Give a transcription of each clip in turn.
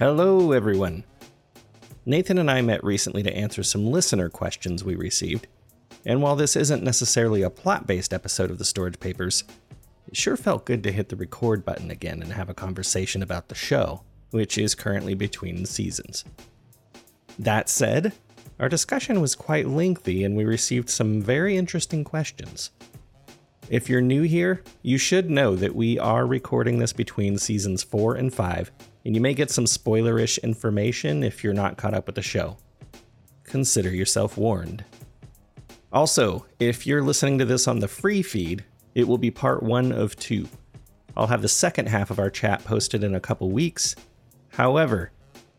Hello, everyone. Nathan and I met recently to answer some listener questions we received. And while this isn't necessarily a plot based episode of the Storage Papers, it sure felt good to hit the record button again and have a conversation about the show, which is currently between seasons. That said, our discussion was quite lengthy and we received some very interesting questions. If you're new here, you should know that we are recording this between seasons 4 and 5, and you may get some spoilerish information if you're not caught up with the show. Consider yourself warned. Also, if you're listening to this on the free feed, it will be part one of two. I'll have the second half of our chat posted in a couple weeks. However,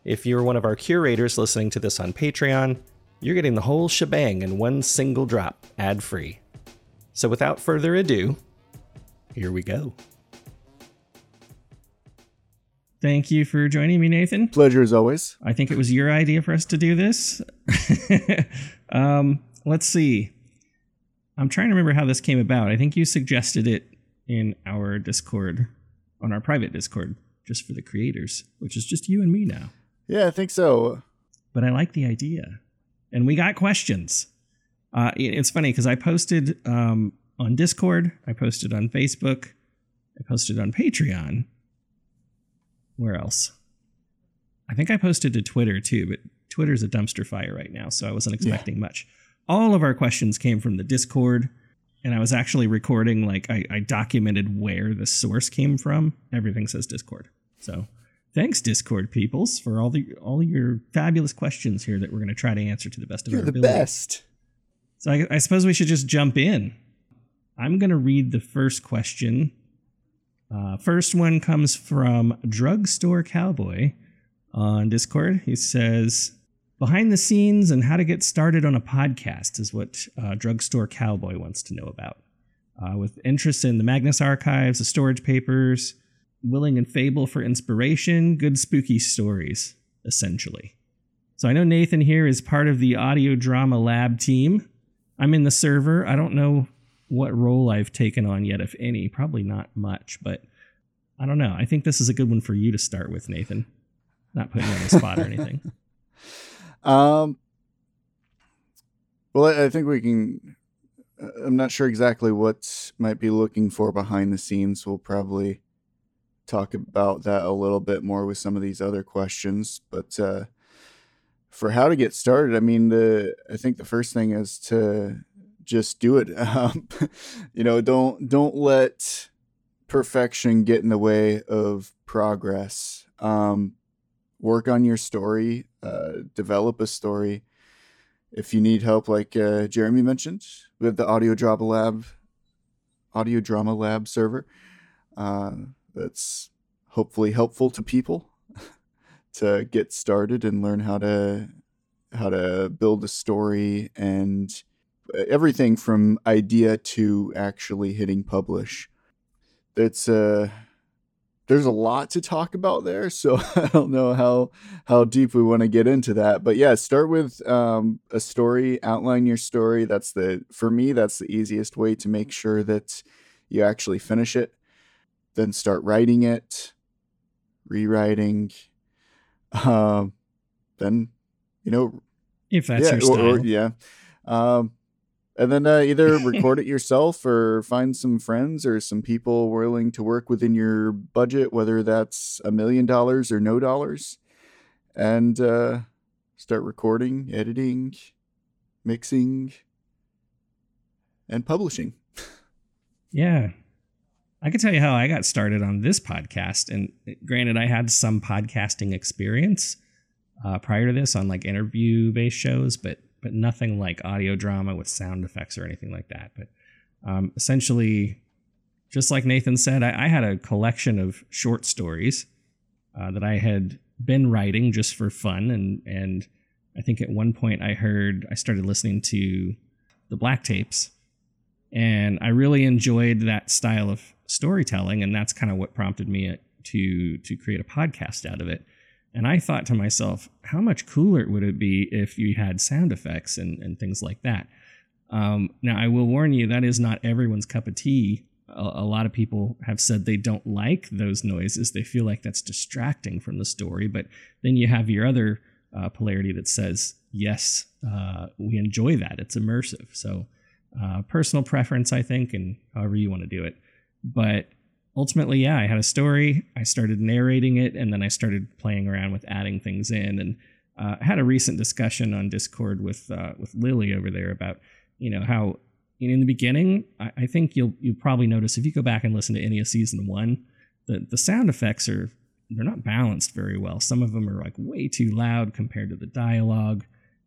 if you're one of our curators listening to this on Patreon, you're getting the whole shebang in one single drop, ad free. So without further ado, here we go. Thank you for joining me, Nathan. Pleasure as always. I think it was your idea for us to do this. um, let's see. I'm trying to remember how this came about. I think you suggested it in our Discord, on our private Discord, just for the creators, which is just you and me now. Yeah, I think so. But I like the idea. And we got questions. Uh, it's funny because I posted um, on Discord, I posted on Facebook, I posted on Patreon. Where else? I think I posted to Twitter too, but Twitter's a dumpster fire right now, so I wasn't expecting yeah. much. All of our questions came from the Discord, and I was actually recording, like, I, I documented where the source came from. Everything says Discord. So thanks, Discord peoples, for all the all your fabulous questions here that we're going to try to answer to the best of You're our the ability. best. So I, I suppose we should just jump in. I'm going to read the first question. Uh, first one comes from Drugstore Cowboy on Discord. He says, Behind the scenes and how to get started on a podcast is what uh, Drugstore Cowboy wants to know about. Uh, with interest in the Magnus archives, the storage papers, Willing and Fable for inspiration, good spooky stories, essentially. So I know Nathan here is part of the audio drama lab team. I'm in the server. I don't know what role I've taken on yet, if any. Probably not much, but I don't know. I think this is a good one for you to start with, Nathan. Not putting you on the spot or anything. Um. Well, I think we can. Uh, I'm not sure exactly what might be looking for behind the scenes. We'll probably talk about that a little bit more with some of these other questions, but uh, for how to get started, I mean, the I think the first thing is to just do it. Um, you know, don't don't let perfection get in the way of progress. Um, work on your story, uh, develop a story. If you need help, like uh, Jeremy mentioned, with the Audio Drama Lab, Audio Drama Lab server, uh, that's hopefully helpful to people to get started and learn how to how to build a story and everything from idea to actually hitting publish. It's uh there's a lot to talk about there, so I don't know how how deep we want to get into that. But yeah, start with um, a story, outline your story. That's the for me that's the easiest way to make sure that you actually finish it. Then start writing it, rewriting, um, then you know, if that's yeah, your style, or, or, yeah, um, and then uh, either record it yourself or find some friends or some people willing to work within your budget, whether that's a million dollars or no dollars, and uh, start recording, editing, mixing, and publishing. Yeah, I can tell you how I got started on this podcast. And granted, I had some podcasting experience uh, prior to this on like interview based shows, but but nothing like audio drama with sound effects or anything like that. But um, essentially, just like Nathan said, I, I, had a collection of short stories uh, that I had been writing just for fun, and and I think at one point I heard I started listening to the Black Tapes, and I really enjoyed that style of storytelling, and that's kind of what prompted me to to create a podcast out of it. And I thought to myself, how much cooler would it be if you had sound effects and, and things like that? Um, now, I will warn you, that is not everyone's cup of tea. a, a, lot of people have said they don't like those noises. They feel like that's distracting from the story. But then you have your other uh, polarity that says, yes, uh, we enjoy that. It's immersive. So, uh, personal preference, I think, and however you want to do it. But ultimately, yeah, I had a story. I started narrating it, and then I started playing around with adding things in. And uh, I had a recent discussion on Discord with uh, with Lily over there about you know how in the beginning, I, I think you'll you'll probably notice if you go back and listen to any of season one, the the sound effects are they're not balanced very well. Some of them are like way too loud compared to the dialogue.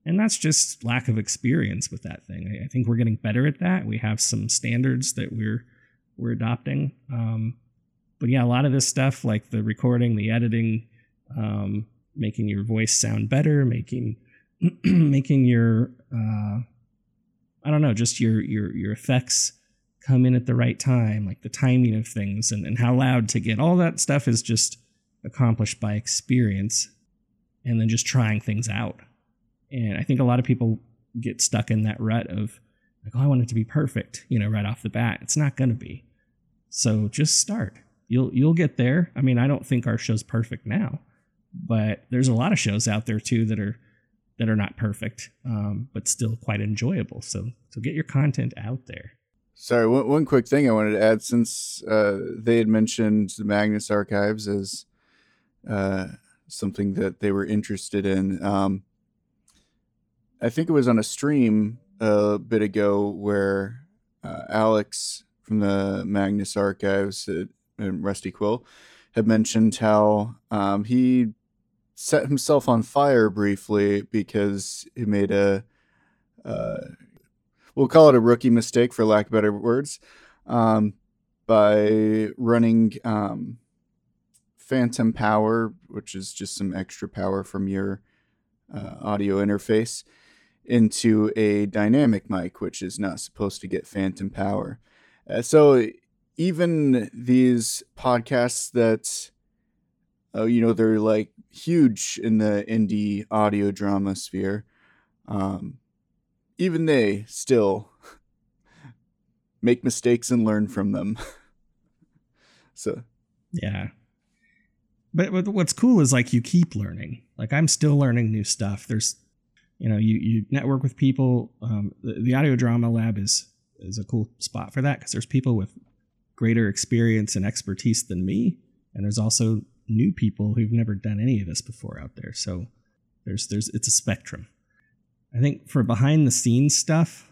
And that's just lack of experience with that thing. I, I think we're getting better at that. We have some standards that we're we're adopting. Um, but yeah, a lot of this stuff, like the recording, the editing, um, making your voice sound better, making making your uh, I don't know, just your your your effects come in at the right time, like the timing of things and, and how loud to get. All that stuff is just accomplished by experience and then just trying things out. And I think a lot of people get stuck in that rut of like, oh, I want it to be perfect, you know, right off the bat. It's not gonna be. So just start. You'll you'll get there. I mean, I don't think our show's perfect now, but there's a lot of shows out there too that are that are not perfect, um, but still quite enjoyable. So so get your content out there. Sorry, one, one quick thing I wanted to add since uh, they had mentioned the Magnus Archives as uh, something that they were interested in. Um, I think it was on a stream a bit ago where uh, Alex from the Magnus Archives and Rusty Quill had mentioned how um, he set himself on fire briefly because he made a uh, we'll call it a rookie mistake for lack of better words um, by running um, phantom power which is just some extra power from your uh, audio interface into a dynamic mic which is not supposed to get phantom power uh, so even these podcasts that uh, you know they're like huge in the indie audio drama sphere um, even they still make mistakes and learn from them. So yeah. But, what's cool is like you keep learning. Like i'm still learning new stuff. There's you know you you network with people um, the, the audio drama lab is is a cool spot for that because there's people with greater experience and expertise than me and there's also new people who've never done any of this before out there. So there's there's it's a spectrum. I think for behind the scenes stuff,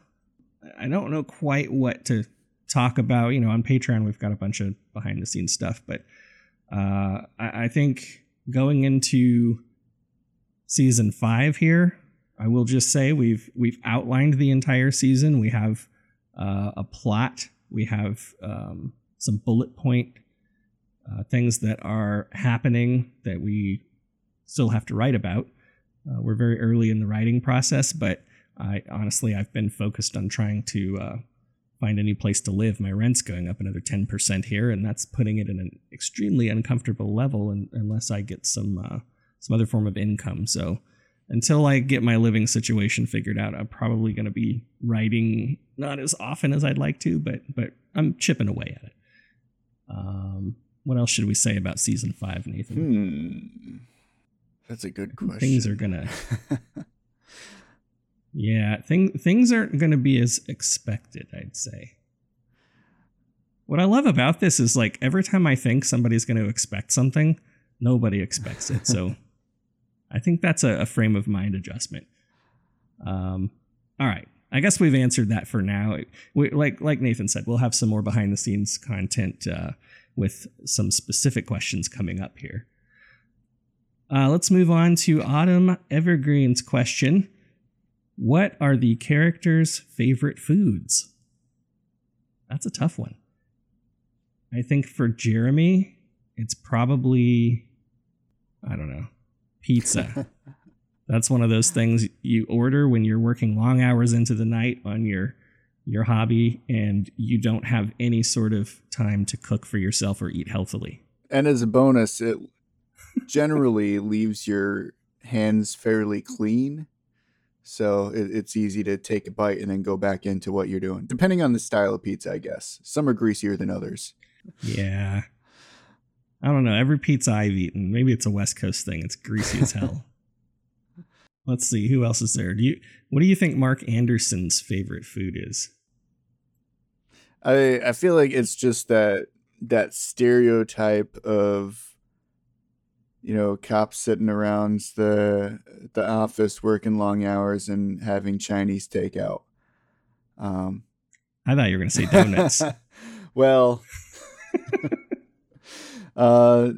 I don't know quite what to talk about. You know, on Patreon we've got a bunch of behind the scenes stuff, but uh, I, I think going into season five here, I will just say we've we've outlined the entire season. We have uh, a plot. We have um, some bullet point uh, things that are happening that we still have to write about. Uh, we're very early in the writing process, but I honestly I've been focused on trying to uh, find a new place to live. My rent's going up another ten percent here, and that's putting it in an extremely uncomfortable level. And, unless I get some uh, some other form of income, so until I get my living situation figured out, I'm probably going to be writing not as often as I'd like to, but but I'm chipping away at it. Um, what else should we say about season five, Nathan? Hmm. That's a good question. Things are gonna. yeah, thing, things aren't gonna be as expected. I'd say. What I love about this is like every time I think somebody's going to expect something, nobody expects it. So, I think that's a, a frame of mind adjustment. Um, all right. I guess we've answered that for now. We, like like Nathan said, we'll have some more behind the scenes content uh, with some specific questions coming up here. Uh, let's move on to Autumn Evergreen's question What are the characters' favorite foods? That's a tough one. I think for Jeremy, it's probably, I don't know, pizza. That's one of those things you order when you're working long hours into the night on your your hobby and you don't have any sort of time to cook for yourself or eat healthily. And as a bonus, it generally leaves your hands fairly clean. So it, it's easy to take a bite and then go back into what you're doing, depending on the style of pizza, I guess. Some are greasier than others. Yeah. I don't know. Every pizza I've eaten, maybe it's a West Coast thing. It's greasy as hell. Let's see who else is there. Do you what do you think Mark Anderson's favorite food is? I I feel like it's just that that stereotype of you know cops sitting around the the office working long hours and having Chinese takeout. Um, I thought you were going to say donuts. well, uh,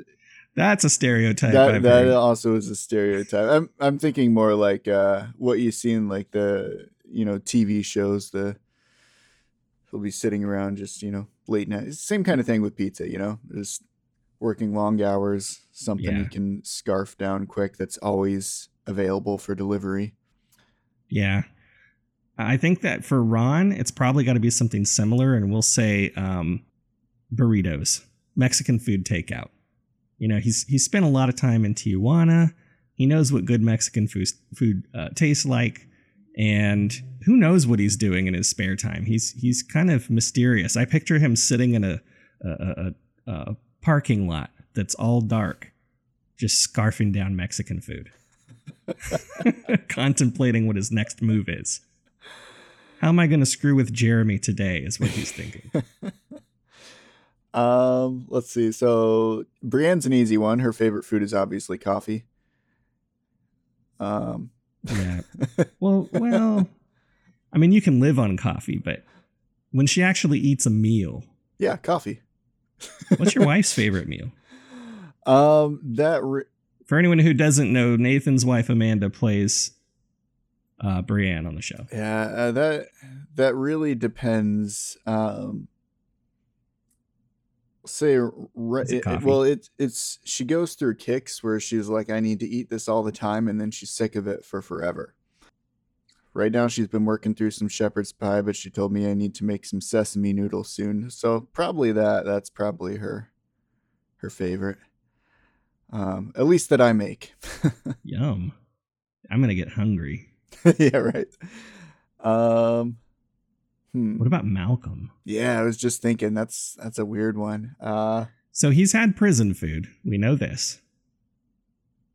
That's a stereotype. that that also is a stereotype. I'm I'm thinking more like uh, what you see in like the you know TV shows. The he'll be sitting around just you know late night. Same kind of thing with pizza. You know, just working long hours. Something Yeah. you can scarf down quick. That's always available for delivery. Yeah. I think that for Ron, it's probably got to be something similar, and we'll say um, burritos, Mexican food takeout. You know, he's he's spent a lot of time in Tijuana. He knows what good Mexican food food uh, tastes like, and who knows what he's doing in his spare time. He's he's kind of mysterious. I picture him sitting in a a, a, a parking lot that's all dark, just scarfing down Mexican food, contemplating what his next move is. How am I going to screw with Jeremy today? Is what he's thinking. Um, let's see. So Brienne's an easy one. Her favorite food is obviously coffee. Um, Yeah. Well, well, I mean, you can live on coffee, but when she actually eats a meal, yeah, coffee. what's your wife's favorite meal? Um, that re- For anyone who doesn't know, Nathan's wife Amanda plays uh, Brienne on the show. yeah, uh, that that really depends. Um, say, it well, it it's she goes through kicks where she's like, I need to eat this all the time, and then she's sick of it for forever. Right now, she's been working through some shepherd's pie, but she told me I need to make some sesame noodles soon. So probably that. That's probably her her favorite. Um, at least that I make. Yum. I'm to get hungry. yeah, right. Um, hmm. What about Malcolm? Yeah, I was just thinking that's that's a weird one. Uh, So he's had prison food. We know this.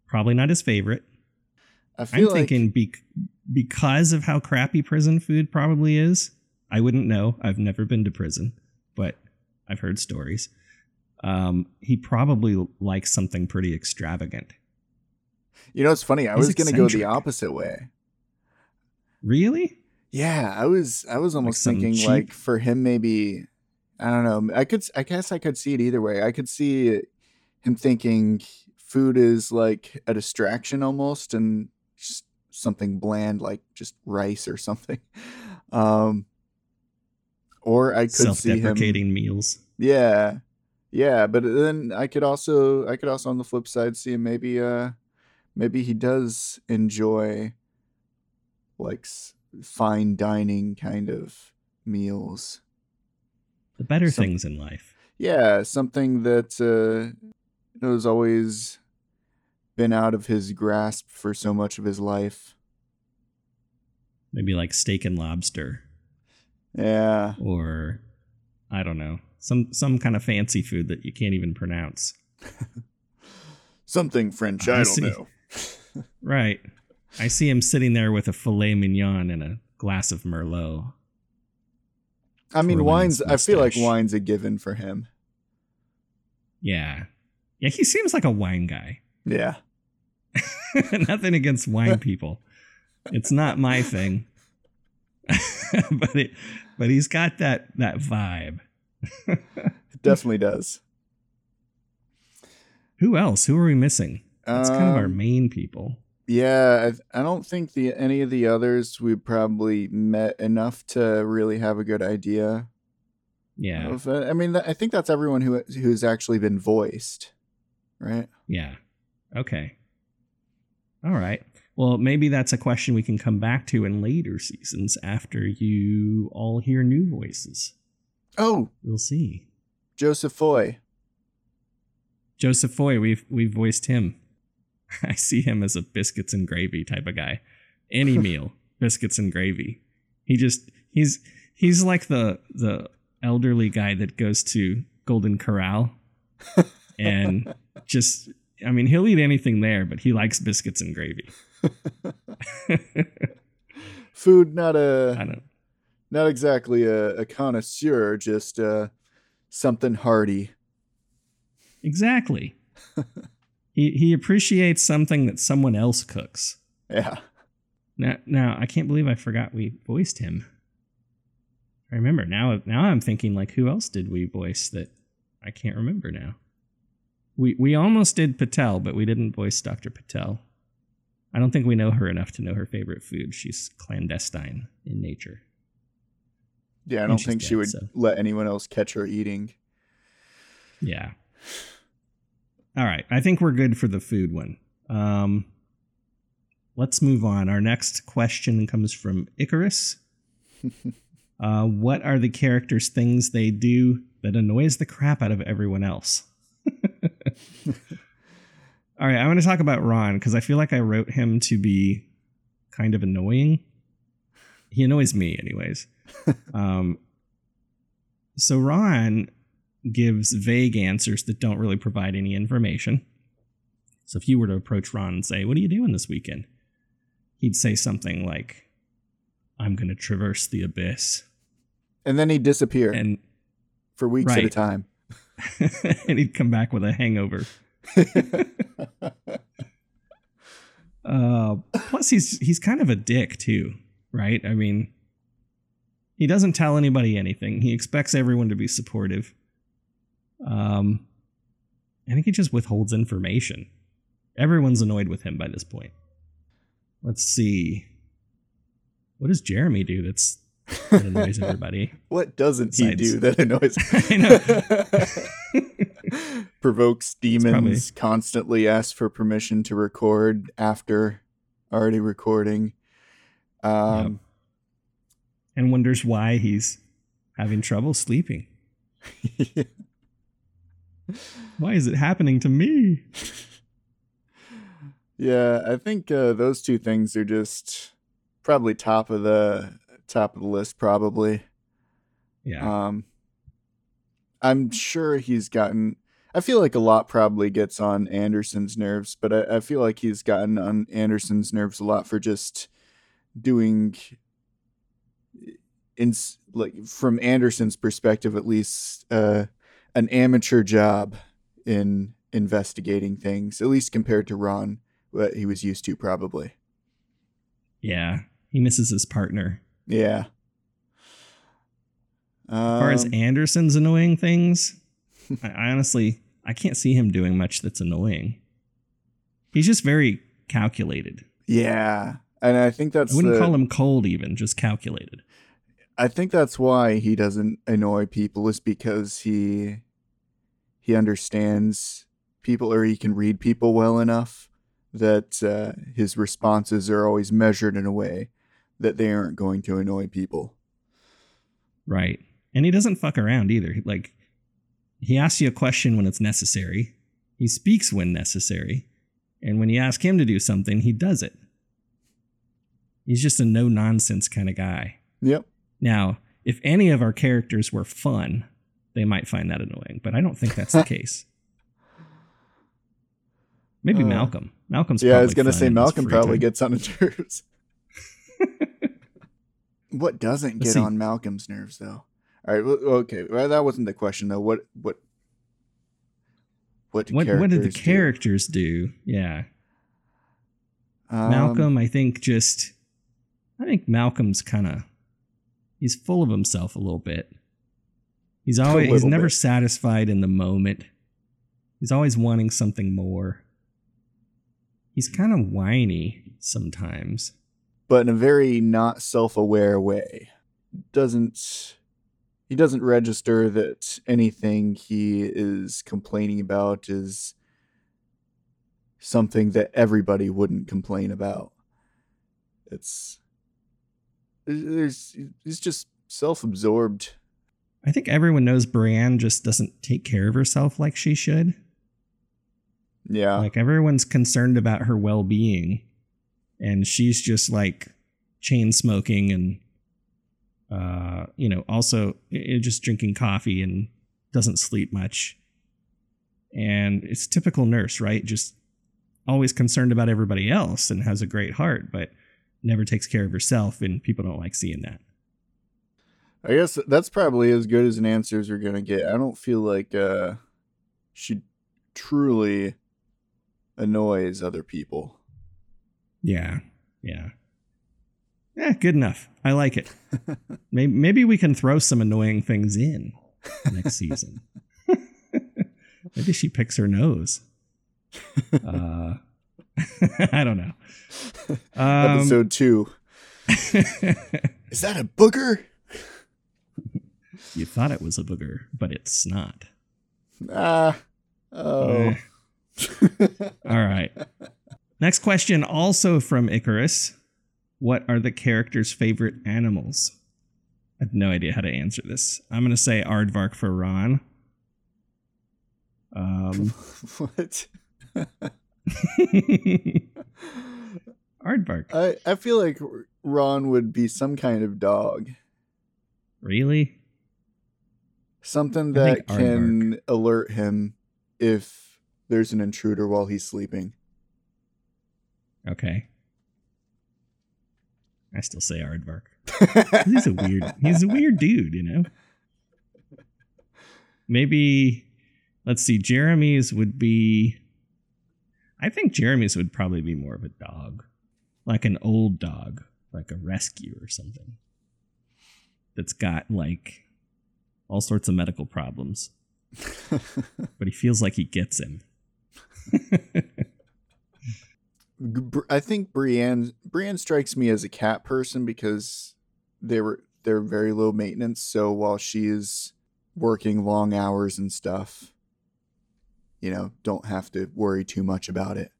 Probably not his favorite. I I'm like thinking bec- because of how crappy prison food probably is. I wouldn't know. I've never been to prison, but I've heard stories. Um, he probably likes something pretty extravagant. you know it's funny. I he's was gonna go the opposite way. Really? Yeah, I was I was almost some thinking cheap- like for him maybe I don't know. I could I guess I could see it either way. I could see him thinking food is like a distraction almost and just something bland like just rice or something. Um or I could see him Self-deprecating meals. Yeah. Yeah, but then I could also I could also on the flip side see him maybe uh maybe he does enjoy like fine dining kind of meals. The better Some- things in life. Yeah, something that uh has always been out of his grasp for so much of his life. Maybe like steak and lobster, Yeah. or I don't know, some some kind of fancy food that you can't even pronounce. Something French, I I don't know. Right. I see him sitting there with a filet mignon and a glass of Merlot. I mean, wine's I feel like wine's a given for him. Yeah. Yeah, he seems like a wine guy. Yeah. Nothing against wine people. It's not my thing. but it but he's got that that vibe. It definitely does. Who else? Who are we missing? That's kind of our Um, main people. Yeah, I, I don't think the any of the others we probably met enough to really have a good idea Yeah. of. uh, I mean, I think that's everyone who who's actually been voiced, right? Yeah. Okay. All right. Well, maybe that's a question we can come back to in later seasons after you all hear new voices. Oh, We'll see. Joseph Foye. Joseph Foye, we've we've voiced him. I see him as a biscuits and gravy type of guy. Any meal, biscuits and gravy. He just he's he's like the the elderly guy that goes to Golden Corral and just I mean he'll eat anything there, but he likes biscuits and gravy. Food, not I a don't not exactly a, a connoisseur, just uh, something hearty. exactly. He he appreciates something that someone else cooks. Yeah. Now, now I can't believe I forgot we voiced him. I remember now. Now I'm thinking like, who else did we voice that I can't remember now? We we almost did Patel, but we didn't voice Dr. Patel. I don't think we know her enough to know her favorite food. She's clandestine in nature. Yeah, I don't think she would so. let anyone else catch her eating. Yeah. All right. I think we're good for the food one. Um, let's move on. Our next question comes from Icarus. uh, what are the characters' things they do that annoys the crap out of everyone else? All right. I want to talk about Ron because I feel like I wrote him to be kind of annoying. He annoys me, anyways. um, so Ron gives vague answers that don't really provide any information. So if you were to approach Ron and say, What are you doing this weekend? He'd say something like, I'm going to traverse the abyss. And then he'd disappear And, for weeks at a time. and he'd come back with a hangover. Uh, plus, he's he's kind of a dick too, right? I mean, he doesn't tell anybody anything. He expects everyone to be supportive. Um, I think he just withholds information. Everyone's annoyed with him by this point. Let's see. What does Jeremy do that's that annoys everybody? what doesn't he do that annoys? I. Provokes demons, probably- constantly asks for permission to record after already recording. Um, and wonders why he's having trouble sleeping. Why is it happening to me? yeah, I think uh, those two things are just probably top of the top of the list. Probably. Yeah. Um, I'm sure he's gotten. I feel like a lot probably gets on Anderson's nerves, but I, I feel like he's gotten on Anderson's nerves a lot for just doing, in like from Anderson's perspective at least, uh, an amateur job in investigating things, at least compared to Ron, what he was used to probably. yeah. He misses his partner. Yeah. As far as Um, Anderson's annoying things, I, I honestly I can't see him doing much that's annoying. He's just very calculated. yeah, and I think that's I wouldn't the- call him cold even, just calculated. I think that's why he doesn't annoy people is because he he understands people or he can read people well enough that uh, his responses are always measured in a way that they aren't going to annoy people. Right. And he doesn't fuck around either. Like he asks you a question when it's necessary. He speaks when necessary. And when you ask him to do something, he does it. He's just a no nonsense kind of guy. Yep. Now, if any of our characters were fun, they might find that annoying, but I don't think that's the case. Maybe Uh, Malcolm. Malcolm's yeah, I was gonna say Malcolm probably time. gets on his nerves. what doesn't Let's get see. on Malcolm's nerves though? All right, well, okay, well, that wasn't the question though. What what what What what did the characters do? do? Yeah. Um, Malcolm, I think just I think Malcolm's kind of he's full of himself a little bit. He's always he's never bit. satisfied in the moment. He's always wanting something more. He's kind of whiny sometimes. but in a very not self-aware way. Doesn't he doesn't register that anything he is complaining about is something that everybody wouldn't complain about. It's there's he's just self-absorbed. I think everyone knows Brienne just doesn't take care of herself like she should. Yeah. Like everyone's concerned about her well-being and she's just like chain smoking and uh, you know, also just drinking coffee and doesn't sleep much. And it's typical nurse, right? Just always concerned about everybody else and has a great heart, but never takes care of herself. And people don't like seeing that. I guess that's probably as good as an answer as you're gonna get. I don't feel like uh, she truly annoys other people. Yeah. Yeah. Yeah, good enough. I like it. maybe, maybe we can throw some annoying things in next season. maybe she picks her nose. Uh, I don't know. Um, Episode two. Is that a booger? you thought it was a booger, but it's not. Ah. Oh. All right. Next question, also from Icarus. What are the character's favorite animals? I have no idea how to answer this. I'm going to say Aardvark for Ron. Um, what? Aardvark. I, I feel like Ron would be some kind of dog. Really? Something that can alert him if there's an intruder while he's sleeping. Okay. I still say Aardvark. He's a weird. He's a weird dude, you know. Maybe let's see. Jeremy's would be. I think Jeremy's would probably be more of a dog, like an old dog, like a rescue or something. That's got like all sorts of medical problems, but he feels like he gets him. I think Brienne Brienne strikes me as a cat person because they were they're very low maintenance. So while she is working long hours and stuff, you know, don't have to worry too much about it.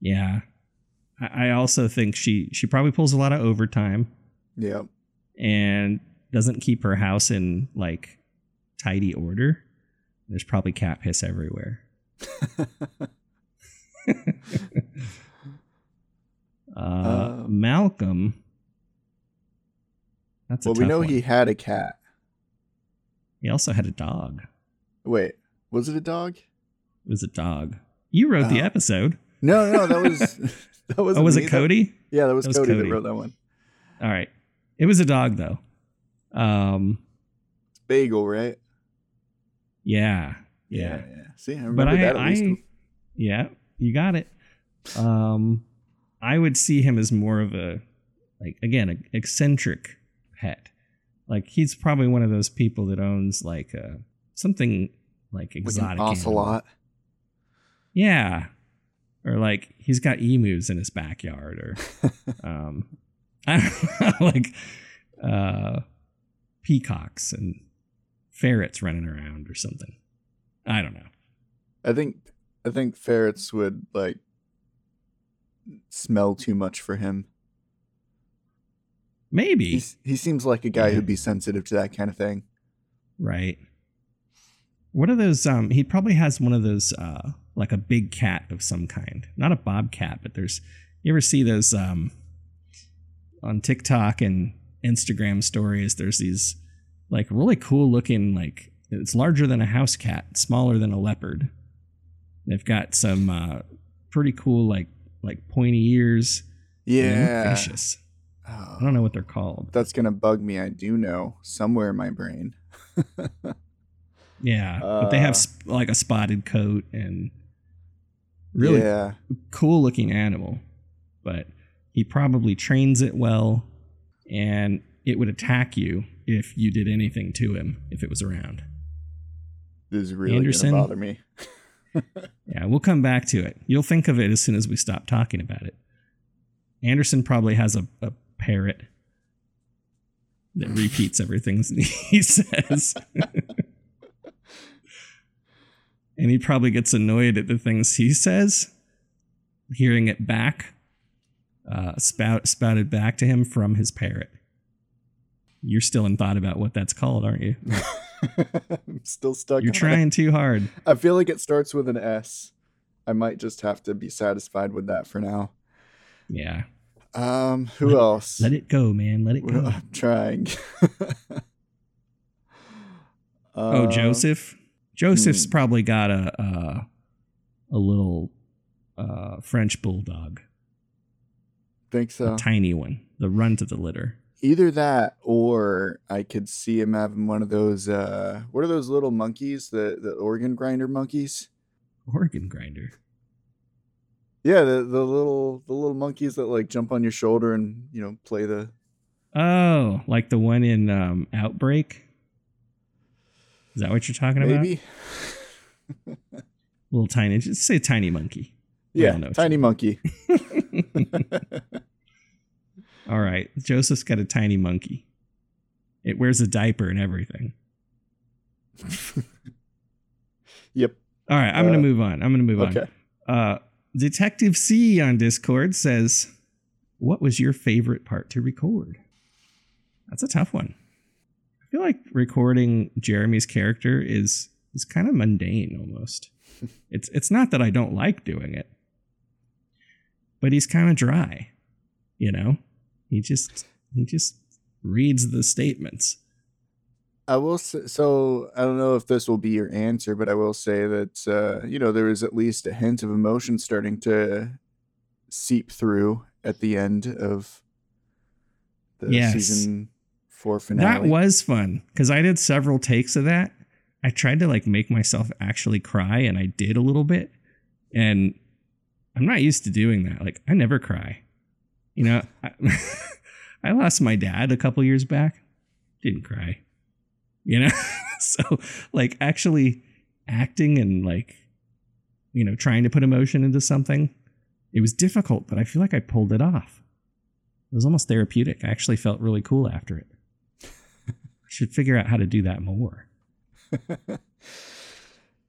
Yeah. I also think she she probably pulls a lot of overtime Yeah. and doesn't keep her house in like tidy order. There's probably cat piss everywhere. Uh, Um, Malcolm. That's a well, we know one. he had a cat. he also had a dog. Wait, was it a dog? It was a dog. You wrote the Oh. episode. No, no, that was that was. oh, was it Cody? Yeah, that was, That was Cody, Cody. that wrote that one. All right. It was a dog though. Um. It's Bagel, right? Yeah. Yeah. yeah. See, I remember but I, that at least. I, yeah, you got it. Um, I would see him as more of a, like again, an eccentric pet. Like he's probably one of those people that owns like a something like exotic an animal. ocelot. Yeah, or like he's got emus in his backyard, or um, I don't know, like uh, peacocks and ferrets running around or something. I don't know. I think I think ferrets would like smell too much for him. Maybe He's, he seems like a guy Yeah. who'd be sensitive to that kind of thing. Right. What are those? Um, he probably has one of those, uh, like a big cat of some kind. Not a bobcat, but there's. You ever see those um, on TikTok and Instagram stories? There's these like really cool looking, like it's larger than a house cat, smaller than a leopard. They've got some uh, pretty cool, like like pointy ears. and they look Yeah. Oh, I don't know what they're called. That's gonna bug me. I do know somewhere in my brain. Yeah, but they have Uh, sp- like a spotted coat and really Yeah. cool looking animal. But he probably trains it well, and it would attack you if you did anything to him if it was around. This is really Anderson? gonna bother me. Yeah, we'll come back to it. You'll think of it as soon as we stop talking about it. Anderson probably has a, a parrot that repeats everything he says. And he probably gets annoyed at the things he says, hearing it back, uh, spout, spouted back to him from his parrot. You're still in thought about what that's called, aren't you? I'm still stuck. You're on it. trying too hard. I feel like it starts with an S. I might just have to be satisfied with that for now. Yeah. Um, who else? Let it go, man. Let it go. I'm trying. oh, Uh, Joseph. Joseph's hmm. probably got a a, a little uh, French bulldog, Think so. a tiny one, the runt of the litter. Either that, or I could see him having one of those. Uh, what are those little monkeys? The the organ grinder monkeys. Organ grinder. Yeah, the the little the little monkeys that like jump on your shoulder and you know play the. Oh, like the one in um, Outbreak. Is that what you're talking about? Maybe. Little tiny, just say tiny monkey. Yeah, tiny monkey. All right, Joseph's got a tiny monkey. It wears a diaper and everything. yep. All right, I'm Uh, gonna move on. I'm gonna move Okay. on. Uh, Detective C on Discord says, "What was your favorite part to record?" That's a tough one. I feel like recording Jeremy's character is is kind of mundane almost. it's it's not that I don't like doing it, but he's kind of dry. You know, he just he just reads the statements. I will say, so I don't know if this will be your answer, but I will say that uh, you know there was at least a hint of emotion starting to seep through at the end of the Yes. season four finale. That was fun because I did several takes of that. I tried to like make myself actually cry, and I did a little bit. And I'm not used to doing that. Like I never cry. You know, I, I lost my dad a couple years back. Didn't cry. You know, so like actually acting and like you know trying to put emotion into something. It was difficult, but I feel like I pulled it off. It was almost therapeutic. I actually felt really cool after it. Should figure out how to do that more.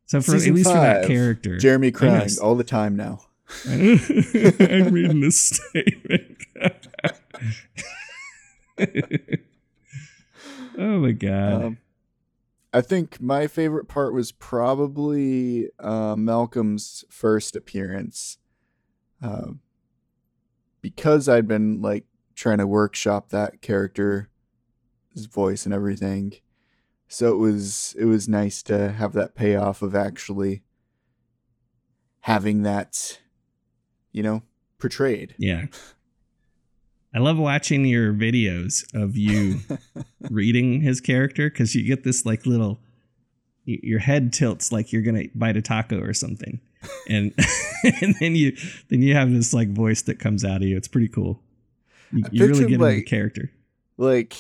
So for Season at least for that character, Jeremy crying all the time now. I'm reading this statement. oh my god! Um, I think my favorite part was probably uh, Malcolm's first appearance, um, because I'd been like trying to workshop that character's voice and everything. So it was it was nice to have that payoff of actually having that, you know, portrayed. yeah, I love watching your videos of you reading his character because you get this like little your head tilts like you're gonna bite a taco or something. And and then you then you have this like voice that comes out of you. It's pretty cool. You, you really get into the character. like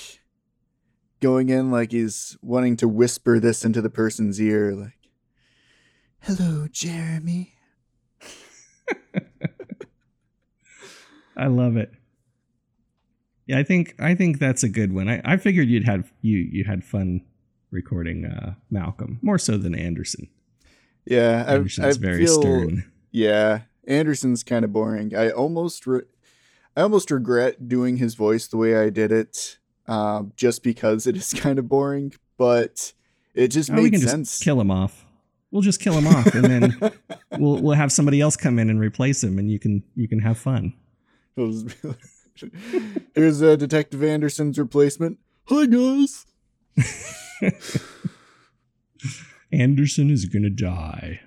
going in like he's wanting to whisper this into the person's ear like hello jeremy. I love it. Yeah i think i think that's a good one. I, I figured you'd had you you had fun recording uh malcolm more so than anderson. Yeah i, I anderson's very feel stern. Yeah anderson's kind of boring. I almost re- i almost regret doing his voice the way i did it um, just because it is kind of boring but it just Oh, we made can sense. just kill him off. We'll just kill him off and then we'll we'll have somebody else come in and replace him and you can you can have fun. It'll just be like, here's uh, detective anderson's replacement. Hi guys. Anderson is gonna die.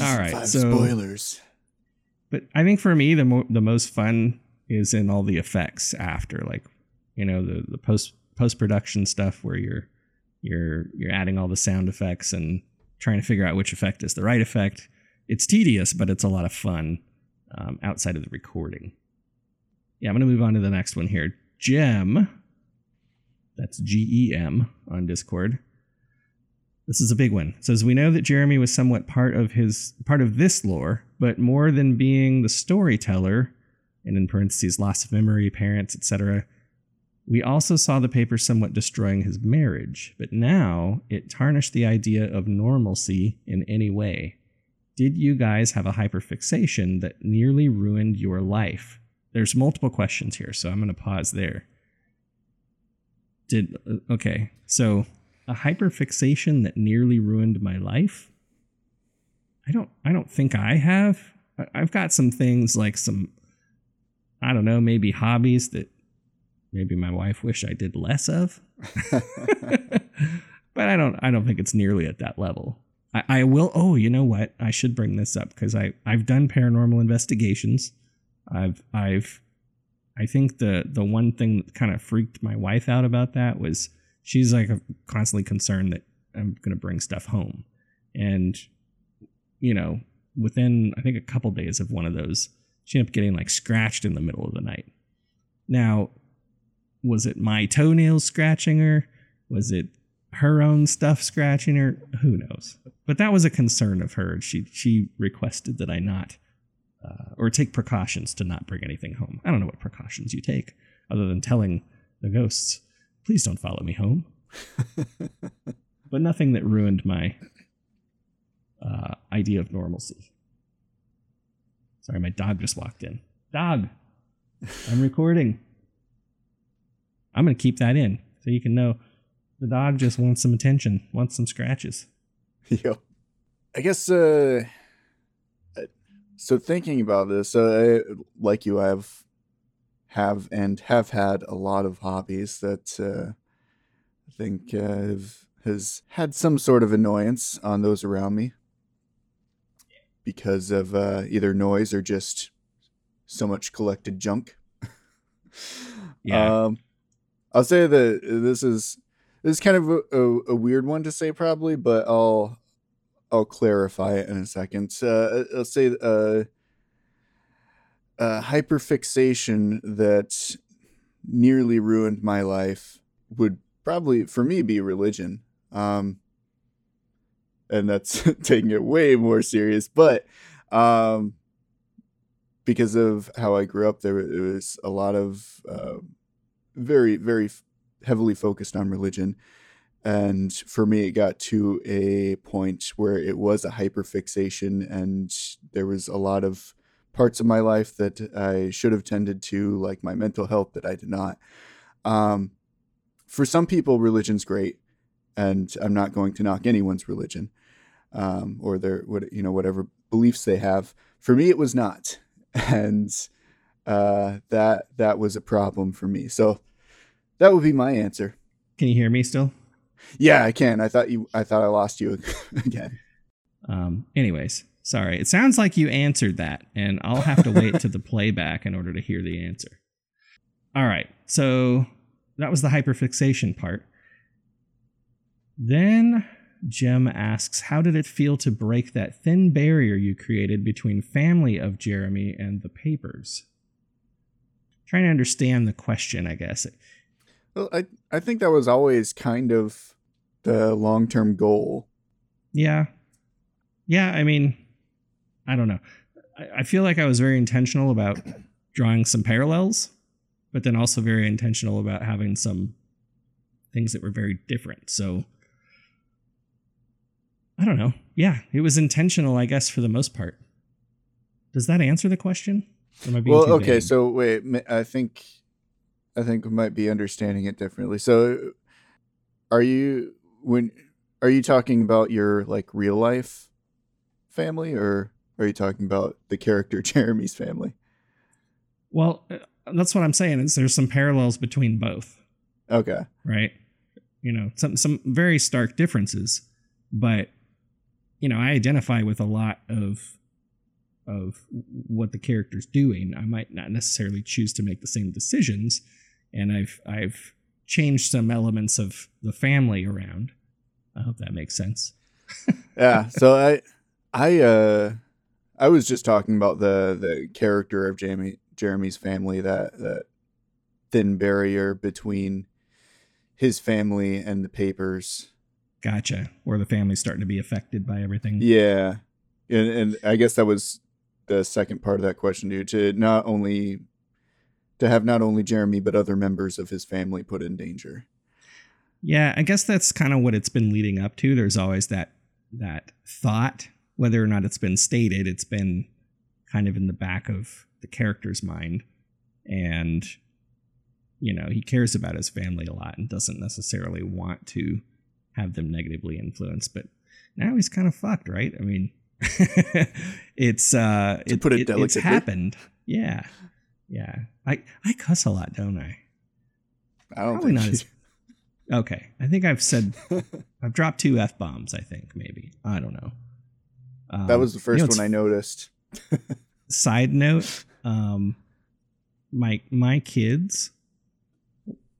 All right, five so- spoilers. but i think for me the mo- the most fun is in all the effects after like you know the the post post production stuff where you're you're you're adding all the sound effects and trying to figure out which effect is the right effect. It's tedious but it's a lot of fun um, outside of the recording. Yeah i'm gonna move on to the next one here. Gem that's g-e-m on discord. This is a big one. It says we know that Jeremy was somewhat part of his part of this lore, but more than being the storyteller, and in parentheses loss of memory, parents, etc. We also saw the paper somewhat destroying his marriage, but now it tarnished the idea of normalcy in any way. Did you guys have a hyperfixation that nearly ruined your life? There's multiple questions here, so I'm going to pause there. Did uh, okay, so a hyperfixation that nearly ruined my life? I don't I don't think I have. I've got some things like some, I don't know, maybe hobbies that maybe my wife wish I did less of. but I don't, I don't think it's nearly at that level. I, I will. Oh, you know what? I should bring this up because I, I've done paranormal investigations. I've, I've, I think the the one thing that kind of freaked my wife out about that was she's like constantly concerned that I'm going to bring stuff home, and you know, within I think a couple days of one of those, she ended up getting like scratched in the middle of the night. Now, was it my toenails scratching her? Was it her own stuff scratching her? Who knows? But that was a concern of hers. She she requested that I not uh, or take precautions to not bring anything home. I don't know what precautions you take other than telling the ghosts, please don't follow me home. but nothing that ruined my uh, idea of normalcy. Sorry, my dog just walked in. Dog, I'm recording. I'm going to keep that in so you can know the dog just wants some attention, wants some scratches. Yep. I guess uh, so thinking about this, uh, like you, I have have and have had a lot of hobbies that uh, I think uh, have, has had some sort of annoyance on those around me because of uh, either noise or just so much collected junk. yeah. Um, I'll say that this is this is kind of a, a, a, weird one to say probably, but I'll I'll clarify it in a second. Uh, I'll say uh, uh, hyperfixation that nearly ruined my life would probably, for me, be religion. Um, and that's taking it way more serious. But um, because of how I grew up, there, was a lot of uh, very, very heavily focused on religion. And for me, it got to a point where it was a hyperfixation, and there was a lot of parts of my life that I should have tended to, like my mental health, that I did not. Um, for some people, religion's great, and I'm not going to knock anyone's religion um, or their what you know whatever beliefs they have. For me, it was not, and uh, that that was a problem for me. So that would be my answer. Can you hear me still? Yeah, I can. I thought you. I thought I lost you again. Um. Anyways, sorry. It sounds like you answered that, and I'll have to wait to the playback in order to hear the answer. All right. So that was the hyperfixation part. Then Gem asks, How did it feel to break that thin barrier you created between family of Jeremy and the papers? Trying to understand the question, I guess. Well, I, I think that was always kind of the long term goal. Yeah. Yeah, I mean, I don't know. I, I feel like I was very intentional about drawing some parallels, but then also very intentional about having some things that were very different. So I don't know. Yeah, it was intentional, I guess, for the most part. Does that answer the question? well, okay. Vague? So wait, I think I think we might be understanding it differently. So, are you when are you talking about your like real life family, or are you talking about the character Jeremy's family? Well, uh, that's what I'm saying. Is there's some parallels between both? Okay. Right. You know, some some very stark differences, but you know, I identify with a lot of of what the character's doing. I might not necessarily choose to make the same decisions, and I've I've changed some elements of the family around. I hope that makes sense. yeah. So I I uh I was just talking about the the character of Jamie Jeremy's family that that thin barrier between his family and the papers Gotcha. Or the family's starting to be affected by everything. Yeah. And, and I guess that was the second part of that question, dude. To not only to have not only Jeremy but other members of his family put in danger. Yeah, I guess that's kind of what it's been leading up to. There's always that that thought, whether or not it's been stated, it's been kind of in the back of the character's mind. And you know, he cares about his family a lot and doesn't necessarily want to have them negatively influenced. But now he's kind of fucked, right? I mean, it's uh, To it, put it it's delicately. happened. Yeah, yeah. I I cuss a lot, don't I? I don't Probably think not you- as. Okay, I think I've said I've dropped two f bombs. I think maybe I don't know. Um, that was the you first know, one I noticed. side note um my my kids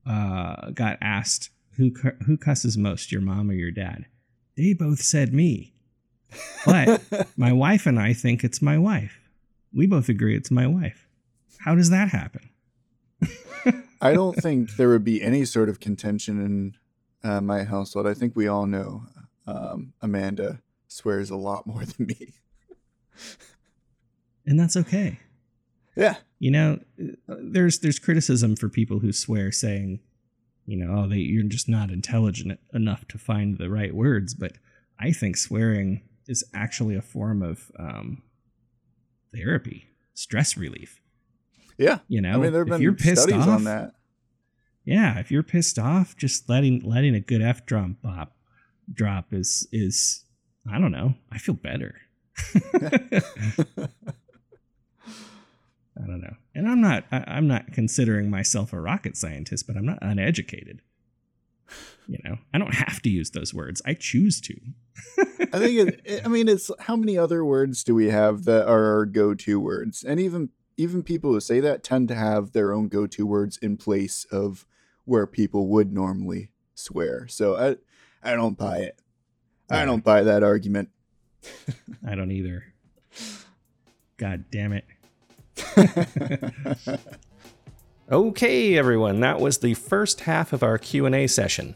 uh got asked who who cusses most your mom or your dad? They both said me. But my wife and i think it's my wife. We both agree it's my wife. How does that happen? I don't think there would be any sort of contention in uh, my household. I think we all know um, Amanda swears a lot more than me. and that's okay. Yeah, you know uh, there's there's criticism for people who swear saying you know oh they you're just not intelligent enough to find the right words but i think swearing is actually a form of um, therapy stress relief yeah. you know I mean, there have been you're pissed studies off on that. yeah if you're pissed off just letting letting a good f drum pop drop is is i don't know i feel better I don't know. And I'm not I, I'm not considering myself a rocket scientist, but I'm not uneducated. You know, I don't have to use those words. I choose to. I think it, it- I mean it's how many other words do we have that are our go-to words? And even even people who say that tend to have their own go-to words in place of where people would normally swear. So I I don't buy it. I don't buy that argument. I don't either. God damn it. Okay, everyone, that was the first half of our Q&A session.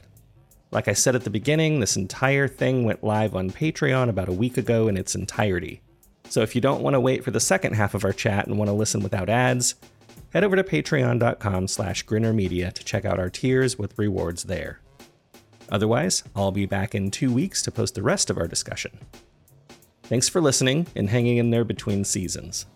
Like I said at the beginning, this entire thing went live on Patreon about a week ago in its entirety. So if you don't want to wait for the second half of our chat and want to listen without ads, head over to patreon.com slash grinnermedia to check out our tiers with rewards there. Otherwise, I'll be back in two weeks to post the rest of our discussion. Thanks for listening and hanging in there between seasons.